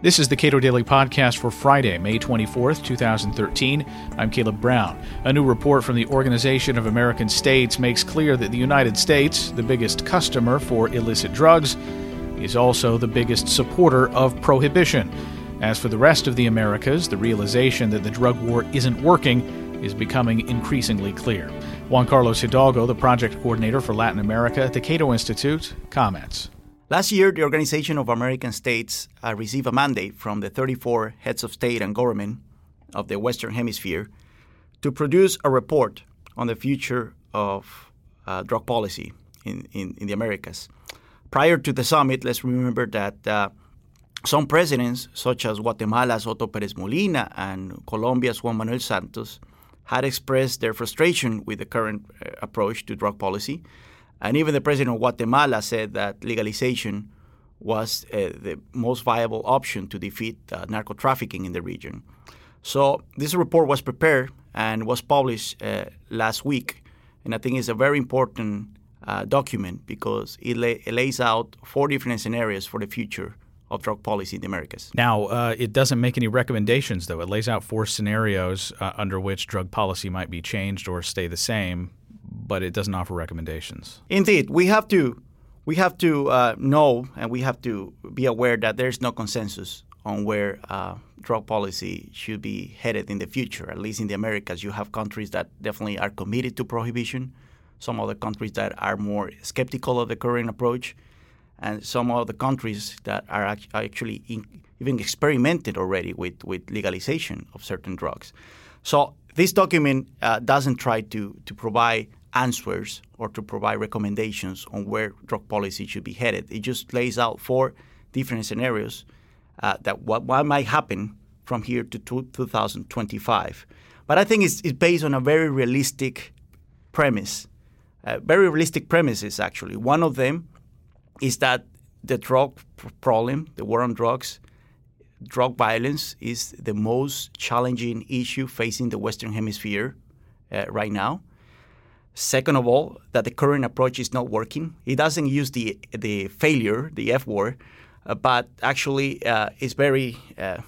This is the Cato Daily Podcast for Friday, May 24th, 2013. I'm Caleb Brown. A new report from the Organization of American States makes clear that the United States, the biggest customer for illicit drugs, is also the biggest supporter of prohibition. As for the rest of the Americas, the realization that the drug war isn't working is becoming increasingly clear. Juan Carlos Hidalgo, the project coordinator for Latin America at the Cato Institute, comments. Last year, the Organization of American States uh, received a mandate from the 34 heads of state and government of the Western Hemisphere to produce a report on the future of uh, drug policy in, in, in, the Americas. Prior to the summit, let's remember that uh, some presidents, such as Guatemala's Otto Perez Molina and Colombia's Juan Manuel Santos, had expressed their frustration with the current uh, approach to drug policy and even the president of Guatemala said that legalization was uh, the most viable option to defeat uh, narco trafficking in the region. So this report was prepared and was published uh, last week, and I think it's a very important uh, document because it, lay, it, lays out four different scenarios for the future of drug policy in the Americas. Now, uh, it doesn't make any recommendations, though. It lays out four scenarios uh, under which drug policy might be changed or stay the same but it doesn't offer recommendations. Indeed, we have to we have to uh, know and we have to be aware that there's no consensus on where uh, drug policy should be headed in the future. At least in the Americas, you have countries that definitely are committed to prohibition, some other countries that are more skeptical of the current approach, and some other countries that are actually in, even experimented already with, with legalization of certain drugs. So this document uh, doesn't try to, to provide answers or to provide recommendations on where drug policy should be headed. It just lays out four different scenarios uh, that what, what might happen from here to 2025. But I think it's, it's based on a very realistic premise, uh, very realistic premises actually. One of them is that the drug problem, the war on drugs, drug violence is the most challenging issue facing the Western Hemisphere uh, right now. Second of all, that the current approach is not working. It doesn't use the the failure, the F word, uh, but actually uh, it's very uh,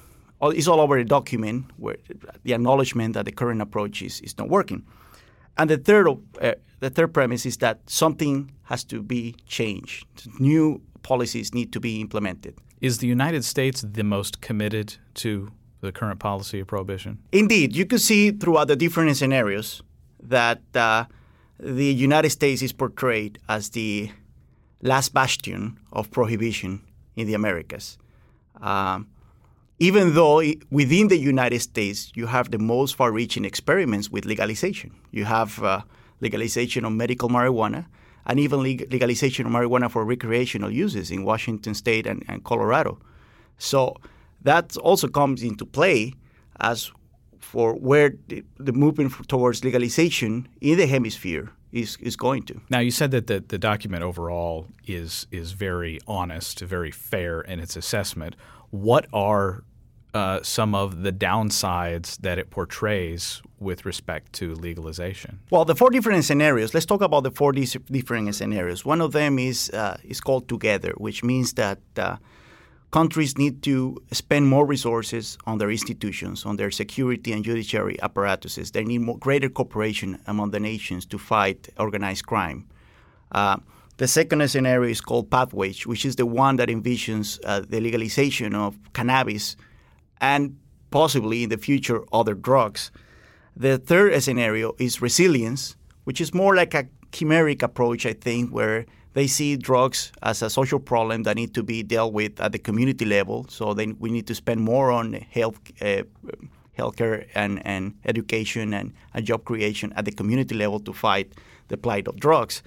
it's all over the document where the acknowledgement that the current approach is, is not working. And the third uh, the third premise is that something has to be changed. New policies need to be implemented. Is the United States the most committed to the current policy of prohibition? Indeed, you can see throughout the different scenarios that uh, the United States is portrayed as the last bastion of prohibition in the Americas. Um, even though within the United States you have the most far reaching experiments with legalization. You have uh, legalization of medical marijuana and even legalization of marijuana for recreational uses in Washington state and, and Colorado. So that also comes into play as for where the, the movement towards legalization in the hemisphere is, is going to. Now, you said that the, the document overall is is very honest, very fair in its assessment. What are uh, some of the downsides that it portrays with respect to legalization? Well, the four different scenarios. Let's talk about the four different scenarios. One of them is uh, is called together, which means that uh, countries need to spend more resources on their institutions, on their security and judiciary apparatuses. They need more, greater cooperation among the nations to fight organized crime. Uh, the second scenario is called pathways, which is the one that envisions uh, the legalization of cannabis and possibly in the future other drugs. The third scenario is resilience, which is more like a chimeric approach, I think, where they see drugs as a social problem that need to be dealt with at the community level. So then we need to spend more on health, uh, healthcare and, and education and, and job creation at the community level to fight the plight of drugs.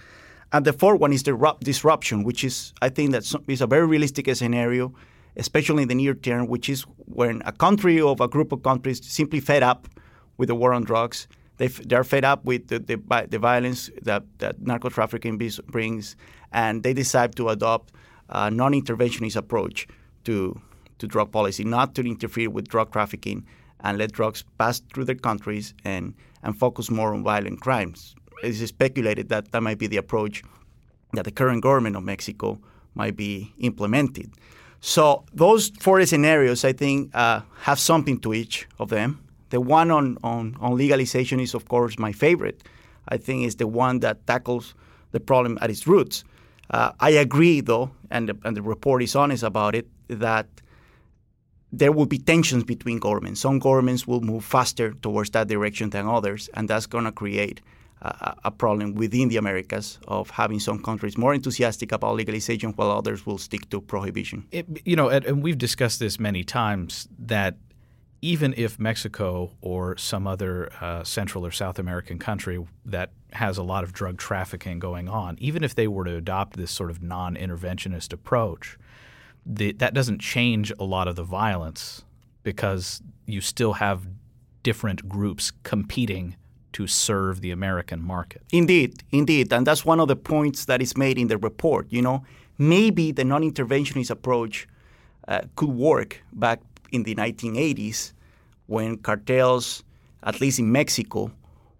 And the fourth one is the disruption, which is I think that is a very realistic scenario, especially in the near term, which is when a country or a group of countries simply fed up with the war on drugs they they're fed up with the, the, the violence that, that narco trafficking brings, and they decide to adopt a non-interventionist approach to to drug policy, not to interfere with drug trafficking and let drugs pass through their countries and and focus more on violent crimes. It is speculated that that might be the approach that the current government of Mexico might be implemented. So those four scenarios, I think, uh, have something to each of them. The one on, on, on legalization is, of course, my favorite. I think is the one that tackles the problem at its roots. Uh, I agree, though, and the, and the report is honest about it, that there will be tensions between governments. Some governments will move faster towards that direction than others, and that's going to create a, a, problem within the Americas of having some countries more enthusiastic about legalization while others will stick to prohibition. It, you know, and, and we've discussed this many times that even if Mexico or some other uh, Central or South American country that has a lot of drug trafficking going on, even if they were to adopt this sort of non interventionist approach, the, that doesn't change a lot of the violence because you still have different groups competing to serve the American market. Indeed, indeed. And that's one of the points that is made in the report. You know, maybe the non interventionist approach uh, could work back in the 1980s when cartels, at least in Mexico,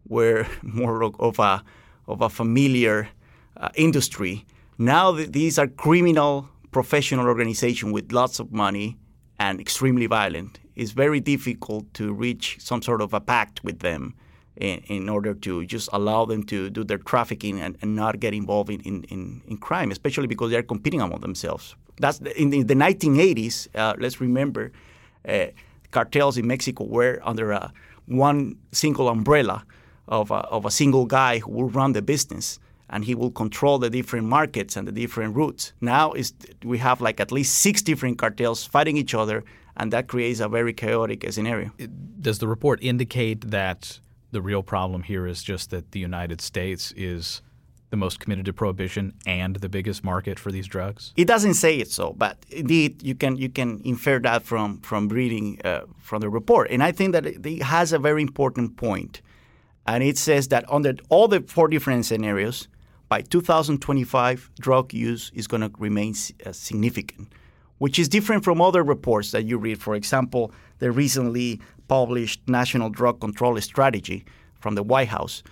were more of a, of a familiar uh, industry. Now th- these are criminal professional organizations with lots of money and extremely violent. It's very difficult to reach some sort of a pact with them in, in order to just allow them to do their trafficking and, and not get involved in, in, in, crime, especially because they're competing among themselves. That's in the, in the 1980s. Uh, let's remember, Uh, cartels in Mexico were under a, one single umbrella of a, of a single guy who will run the business and he will control the different markets and the different routes. Now is we have like at least six different cartels fighting each other, and that creates a very chaotic scenario. Does the report indicate that the real problem here is just that the United States is the most committed to prohibition and the biggest market for these drugs? It doesn't say it so, but indeed you can you can infer that from from reading uh, from the report. And I think that it has a very important point, and it says that under all the four different scenarios, by 2025, drug use is going to remain uh, significant, which is different from other reports that you read. For example, the recently published National Drug Control Strategy from the White House,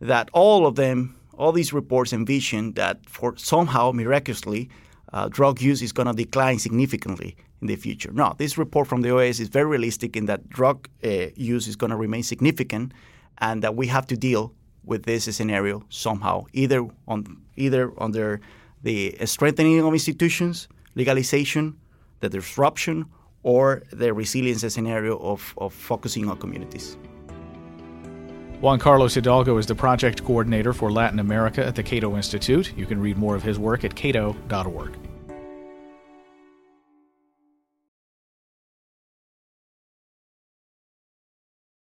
that all of them, all these reports envision that for somehow miraculously, uh, drug use is going to decline significantly in the future. No, this report from the OAS is very realistic in that drug uh, use is going to remain significant, and that we have to deal with this scenario somehow, either on either under the strengthening of institutions, legalization, the disruption, or the resilience scenario of, of focusing on communities. Juan Carlos Hidalgo is the project coordinator for Latin America at the Cato Institute. You can read more of his work at cato.org.